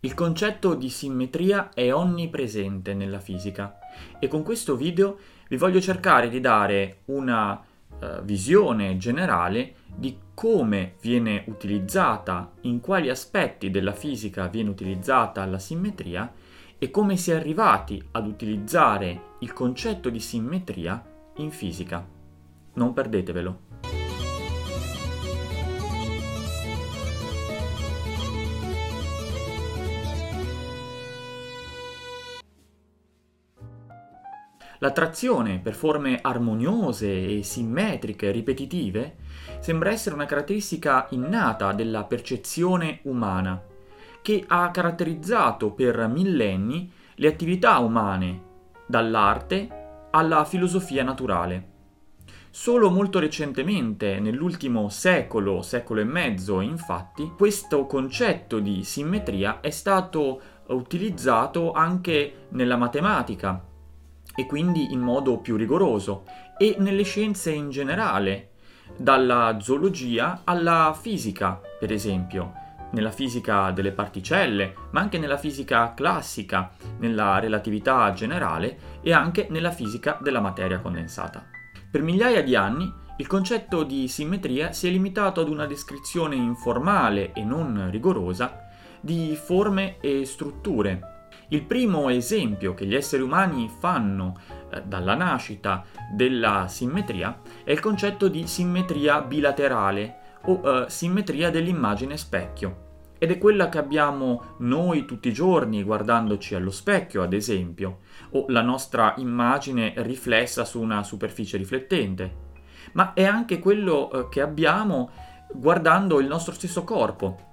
Il concetto di simmetria è onnipresente nella fisica e con questo video vi voglio cercare di dare una uh, visione generale di come viene utilizzata, in quali aspetti della fisica viene utilizzata la simmetria e come si è arrivati ad utilizzare il concetto di simmetria in fisica. Non perdetevelo. L'attrazione per forme armoniose e simmetriche, ripetitive, sembra essere una caratteristica innata della percezione umana, che ha caratterizzato per millenni le attività umane, dall'arte alla filosofia naturale. Solo molto recentemente, nell'ultimo secolo, secolo e mezzo, infatti, questo concetto di simmetria è stato utilizzato anche nella matematica, e quindi in modo più rigoroso, e nelle scienze in generale, dalla zoologia alla fisica, per esempio, nella fisica delle particelle, ma anche nella fisica classica, nella relatività generale e anche nella fisica della materia condensata. Per migliaia di anni il concetto di simmetria si è limitato ad una descrizione informale e non rigorosa di forme e strutture il primo esempio che gli esseri umani fanno eh, dalla nascita della simmetria è il concetto di simmetria bilaterale o eh, simmetria dell'immagine specchio. Ed è quella che abbiamo noi tutti i giorni guardandoci allo specchio, ad esempio, o la nostra immagine riflessa su una superficie riflettente. Ma è anche quello eh, che abbiamo guardando il nostro stesso corpo,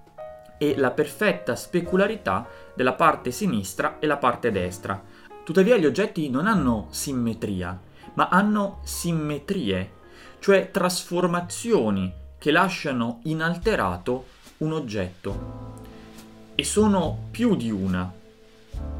e la perfetta specularità della parte sinistra e la parte destra. Tuttavia gli oggetti non hanno simmetria, ma hanno simmetrie, cioè trasformazioni che lasciano inalterato un oggetto. E sono più di una.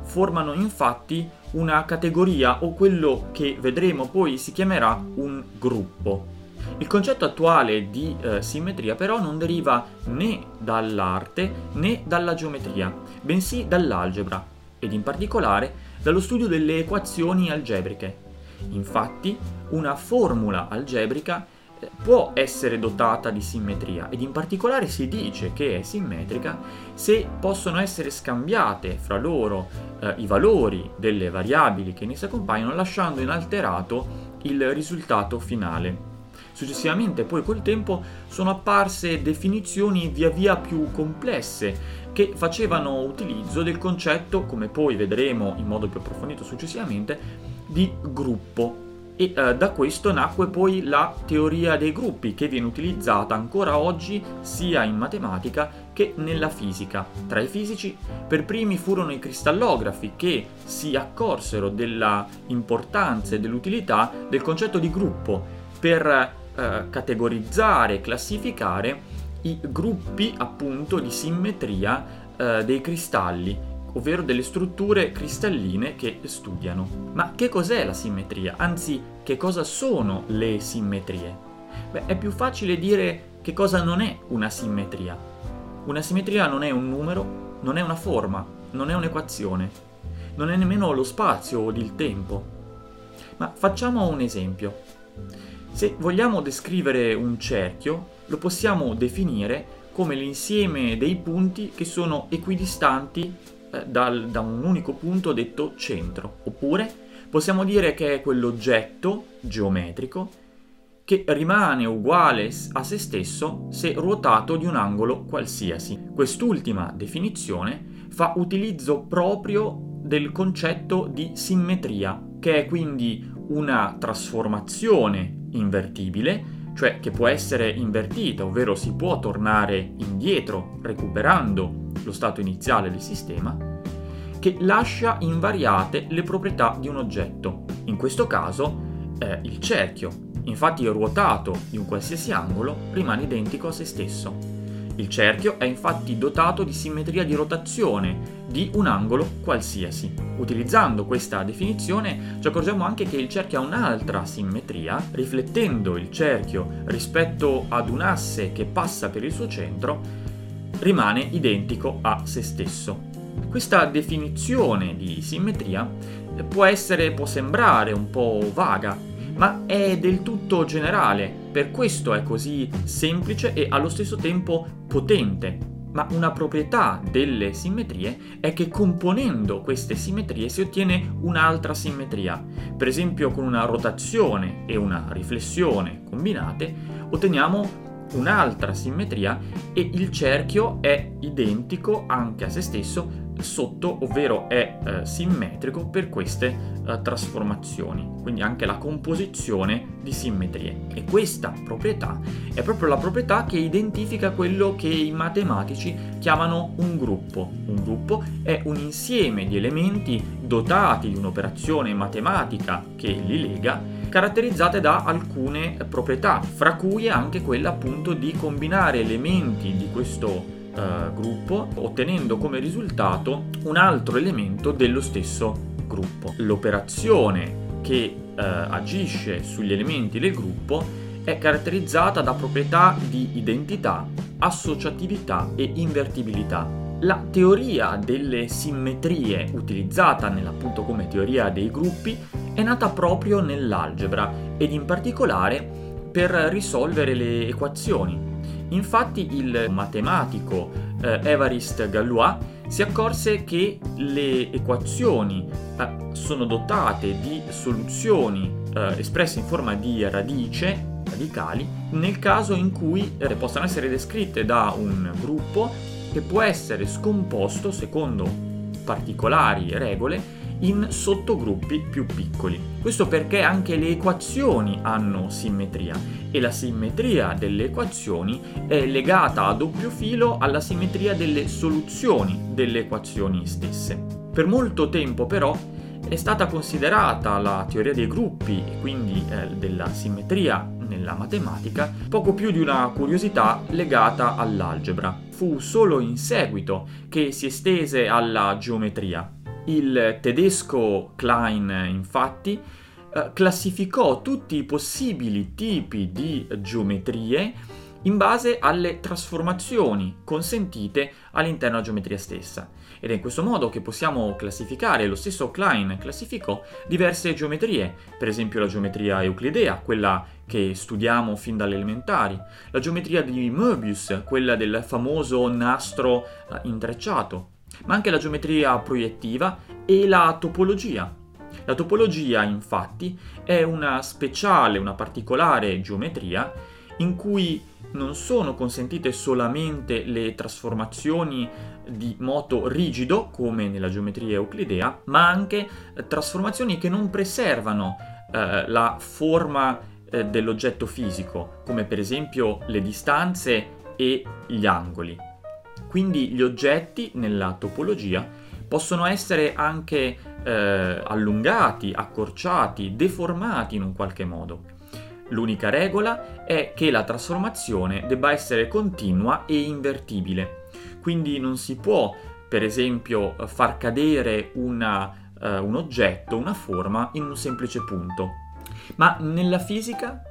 Formano infatti una categoria o quello che vedremo poi si chiamerà un gruppo. Il concetto attuale di eh, simmetria però non deriva né dall'arte né dalla geometria, bensì dall'algebra ed in particolare dallo studio delle equazioni algebriche. Infatti, una formula algebrica eh, può essere dotata di simmetria ed in particolare si dice che è simmetrica se possono essere scambiate fra loro eh, i valori delle variabili che ne si accompagnano lasciando inalterato il risultato finale. Successivamente poi col tempo sono apparse definizioni via via più complesse che facevano utilizzo del concetto, come poi vedremo in modo più approfondito successivamente, di gruppo. E eh, da questo nacque poi la teoria dei gruppi che viene utilizzata ancora oggi sia in matematica che nella fisica. Tra i fisici per primi furono i cristallografi che si accorsero della importanza e dell'utilità del concetto di gruppo per eh, categorizzare, classificare i gruppi appunto di simmetria eh, dei cristalli, ovvero delle strutture cristalline che studiano. Ma che cos'è la simmetria? Anzi, che cosa sono le simmetrie? Beh, è più facile dire che cosa non è una simmetria. Una simmetria non è un numero, non è una forma, non è un'equazione, non è nemmeno lo spazio o il tempo. Ma facciamo un esempio. Se vogliamo descrivere un cerchio, lo possiamo definire come l'insieme dei punti che sono equidistanti eh, dal, da un unico punto detto centro. Oppure possiamo dire che è quell'oggetto geometrico che rimane uguale a se stesso se ruotato di un angolo qualsiasi. Quest'ultima definizione fa utilizzo proprio del concetto di simmetria, che è quindi una trasformazione invertibile, cioè che può essere invertita, ovvero si può tornare indietro recuperando lo stato iniziale del sistema, che lascia invariate le proprietà di un oggetto. In questo caso eh, il cerchio, infatti ruotato di un qualsiasi angolo, rimane identico a se stesso. Il cerchio è infatti dotato di simmetria di rotazione di un angolo qualsiasi. Utilizzando questa definizione ci accorgiamo anche che il cerchio ha un'altra simmetria, riflettendo il cerchio rispetto ad un asse che passa per il suo centro, rimane identico a se stesso. Questa definizione di simmetria può essere, può sembrare un po' vaga, ma è del tutto generale, per questo è così semplice e allo stesso tempo potente. Ma una proprietà delle simmetrie è che componendo queste simmetrie si ottiene un'altra simmetria. Per esempio con una rotazione e una riflessione combinate otteniamo un'altra simmetria e il cerchio è identico anche a se stesso sotto, ovvero è eh, simmetrico per queste eh, trasformazioni, quindi anche la composizione di simmetrie. E questa proprietà è proprio la proprietà che identifica quello che i matematici chiamano un gruppo. Un gruppo è un insieme di elementi dotati di un'operazione matematica che li lega, caratterizzate da alcune proprietà, fra cui anche quella appunto di combinare elementi di questo eh, gruppo, ottenendo come risultato un altro elemento dello stesso gruppo. L'operazione che eh, agisce sugli elementi del gruppo è caratterizzata da proprietà di identità, associatività e invertibilità. La teoria delle simmetrie, utilizzata appunto come teoria dei gruppi, è nata proprio nell'algebra ed in particolare per risolvere le equazioni. Infatti il matematico eh, Évariste Galois si accorse che le equazioni eh, sono dotate di soluzioni eh, espresse in forma di radice, radicali, nel caso in cui eh, possano essere descritte da un gruppo che può essere scomposto secondo particolari regole in sottogruppi più piccoli. Questo perché anche le equazioni hanno simmetria e la simmetria delle equazioni è legata a doppio filo alla simmetria delle soluzioni delle equazioni stesse. Per molto tempo però è stata considerata la teoria dei gruppi e quindi eh, della simmetria nella matematica poco più di una curiosità legata all'algebra. Fu solo in seguito che si estese alla geometria il tedesco Klein, infatti, eh, classificò tutti i possibili tipi di geometrie in base alle trasformazioni consentite all'interno della geometria stessa. Ed è in questo modo che possiamo classificare, lo stesso Klein classificò diverse geometrie, per esempio la geometria euclidea, quella che studiamo fin dalle elementari, la geometria di Möbius, quella del famoso nastro eh, intrecciato, ma anche la geometria proiettiva e la topologia. La topologia, infatti, è una speciale, una particolare geometria in cui non sono consentite solamente le trasformazioni di moto rigido, come nella geometria euclidea, ma anche trasformazioni che non preservano eh, la forma eh, dell'oggetto fisico, come per esempio le distanze e gli angoli. Quindi gli oggetti nella topologia possono essere anche eh, allungati, accorciati, deformati in un qualche modo. L'unica regola è che la trasformazione debba essere continua e invertibile. Quindi non si può, per esempio, far cadere una, uh, un oggetto, una forma, in un semplice punto. Ma nella fisica?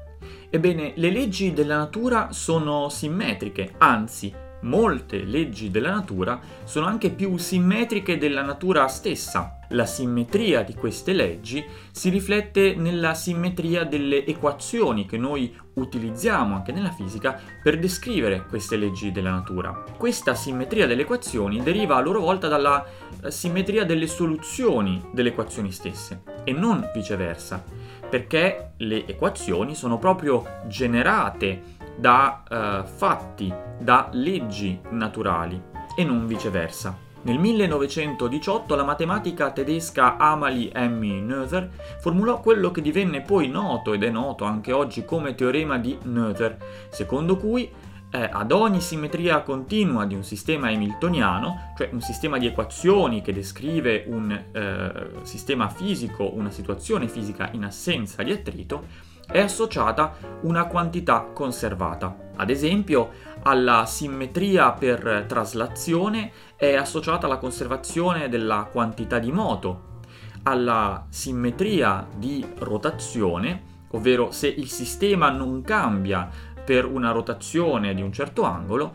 Ebbene, le leggi della natura sono simmetriche, anzi, molte leggi della natura sono anche più simmetriche della natura stessa. La simmetria di queste leggi si riflette nella simmetria delle equazioni che noi utilizziamo anche nella fisica per descrivere queste leggi della natura. Questa simmetria delle equazioni deriva a loro volta dalla eh, simmetria delle soluzioni delle equazioni stesse e non viceversa, perché le equazioni sono proprio generate da uh, fatti, da leggi naturali e non viceversa. Nel 1918 la matematica tedesca Amalie Emmy Noether formulò quello che divenne poi noto ed è noto anche oggi come teorema di Noether, secondo cui eh, ad ogni simmetria continua di un sistema hamiltoniano, cioè un sistema di equazioni che descrive un eh, sistema fisico, una situazione fisica in assenza di attrito, è associata una quantità conservata. Ad esempio, alla simmetria per traslazione è associata la conservazione della quantità di moto. Alla simmetria di rotazione, ovvero se il sistema non cambia per una rotazione di un certo angolo,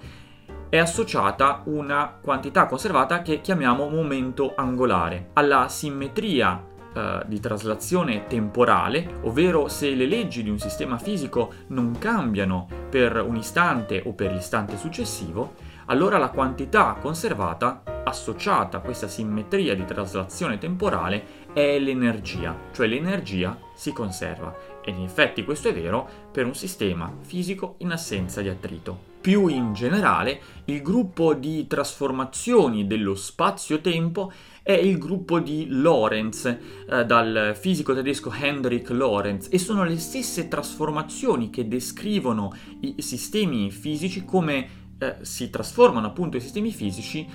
è associata una quantità conservata che chiamiamo momento angolare. Alla simmetria eh, di traslazione temporale, ovvero se le leggi di un sistema fisico non cambiano per un istante o per l'istante successivo, allora la quantità conservata associata a questa simmetria di traslazione temporale è l'energia, cioè l'energia si conserva. E in effetti questo è vero per un sistema fisico in assenza di attrito. Più in generale, il gruppo di trasformazioni dello spazio-tempo è il gruppo di Lorentz, eh, dal fisico tedesco Hendrik Lorentz, e sono le stesse trasformazioni che descrivono i sistemi fisici come eh, si trasformano appunto i sistemi fisici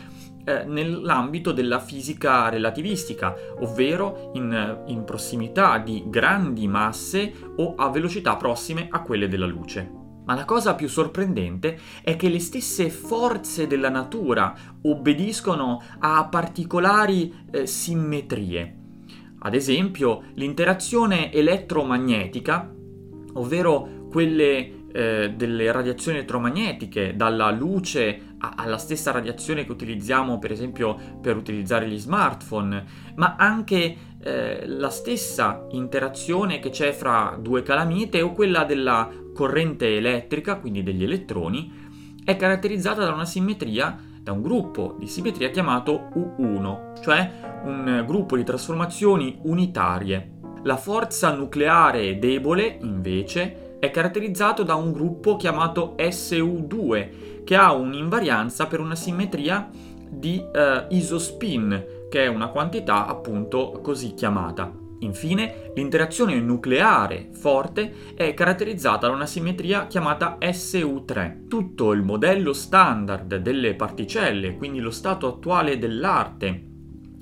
eh, nell'ambito della fisica relativistica, ovvero in, in prossimità di grandi masse o a velocità prossime a quelle della luce. Ma la cosa più sorprendente è che le stesse forze della natura obbediscono a particolari eh, simmetrie. Ad esempio, l'interazione elettromagnetica, ovvero quelle eh, delle radiazioni elettromagnetiche, dalla luce a- alla stessa radiazione che utilizziamo per esempio per utilizzare gli smartphone, ma anche eh, la stessa interazione che c'è fra due calamite o quella della corrente elettrica, quindi degli elettroni, è caratterizzata da una simmetria da un gruppo di simmetria chiamato U1, cioè un gruppo di trasformazioni unitarie. La forza nucleare debole, invece, è caratterizzato da un gruppo chiamato SU2 che ha un'invarianza per una simmetria di eh, isospin, che è una quantità appunto così chiamata. Infine, l'interazione nucleare forte è caratterizzata da una simmetria chiamata SU3. Tutto il modello standard delle particelle, quindi lo stato attuale dell'arte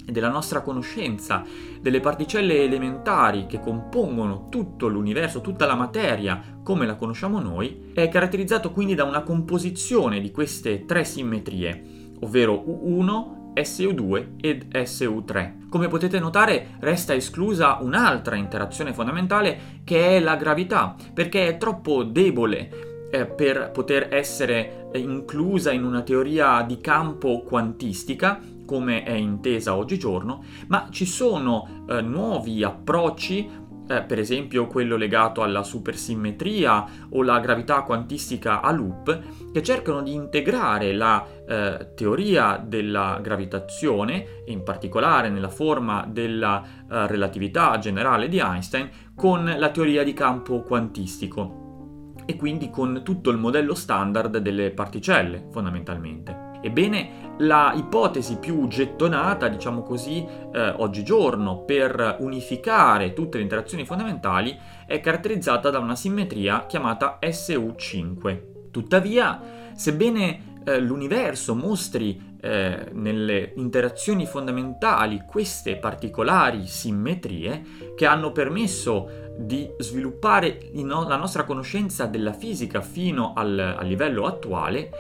della nostra conoscenza delle particelle elementari che compongono tutto l'universo, tutta la materia come la conosciamo noi, è caratterizzato quindi da una composizione di queste tre simmetrie, ovvero U1, SU2 ed SU3. Come potete notare resta esclusa un'altra interazione fondamentale che è la gravità, perché è troppo debole eh, per poter essere inclusa in una teoria di campo quantistica come è intesa oggigiorno, ma ci sono eh, nuovi approcci, eh, per esempio quello legato alla supersimmetria o la gravità quantistica a loop, che cercano di integrare la eh, teoria della gravitazione, in particolare nella forma della eh, relatività generale di Einstein, con la teoria di campo quantistico e quindi con tutto il modello standard delle particelle fondamentalmente. Ebbene, la ipotesi più gettonata, diciamo così, eh, oggigiorno per unificare tutte le interazioni fondamentali è caratterizzata da una simmetria chiamata SU5. Tuttavia, sebbene eh, l'universo mostri eh, nelle interazioni fondamentali queste particolari simmetrie che hanno permesso di sviluppare la nostra conoscenza della fisica fino al, al livello attuale,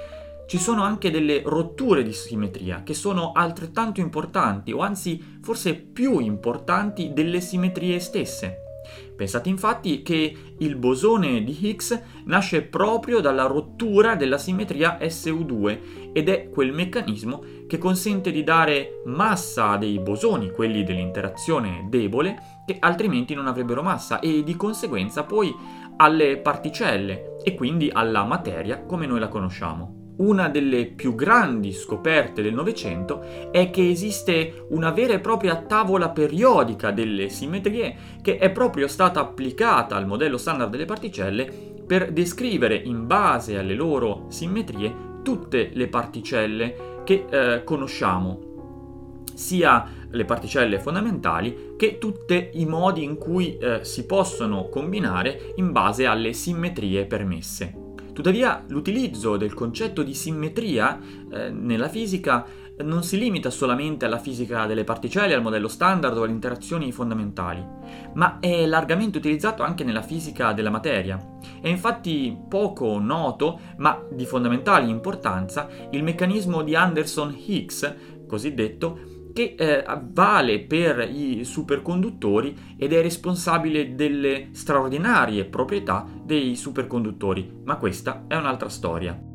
ci sono anche delle rotture di simmetria che sono altrettanto importanti o anzi forse più importanti delle simmetrie stesse. Pensate infatti che il bosone di Higgs nasce proprio dalla rottura della simmetria SU2 ed è quel meccanismo che consente di dare massa a dei bosoni, quelli dell'interazione debole, che altrimenti non avrebbero massa e di conseguenza poi alle particelle e quindi alla materia come noi la conosciamo una delle più grandi scoperte del Novecento è che esiste una vera e propria tavola periodica delle simmetrie che è proprio stata applicata al modello standard delle particelle per descrivere in base alle loro simmetrie tutte le particelle che eh, conosciamo, sia le particelle fondamentali che tutti i modi in cui eh, si possono combinare in base alle simmetrie permesse. Tuttavia l'utilizzo del concetto di simmetria eh, nella fisica non si limita solamente alla fisica delle particelle, al modello standard o alle interazioni fondamentali, ma è largamente utilizzato anche nella fisica della materia. È infatti poco noto, ma di fondamentale importanza, il meccanismo di Anderson-Higgs, cosiddetto, che eh, vale per i superconduttori ed è responsabile delle straordinarie proprietà dei superconduttori, ma questa è un'altra storia.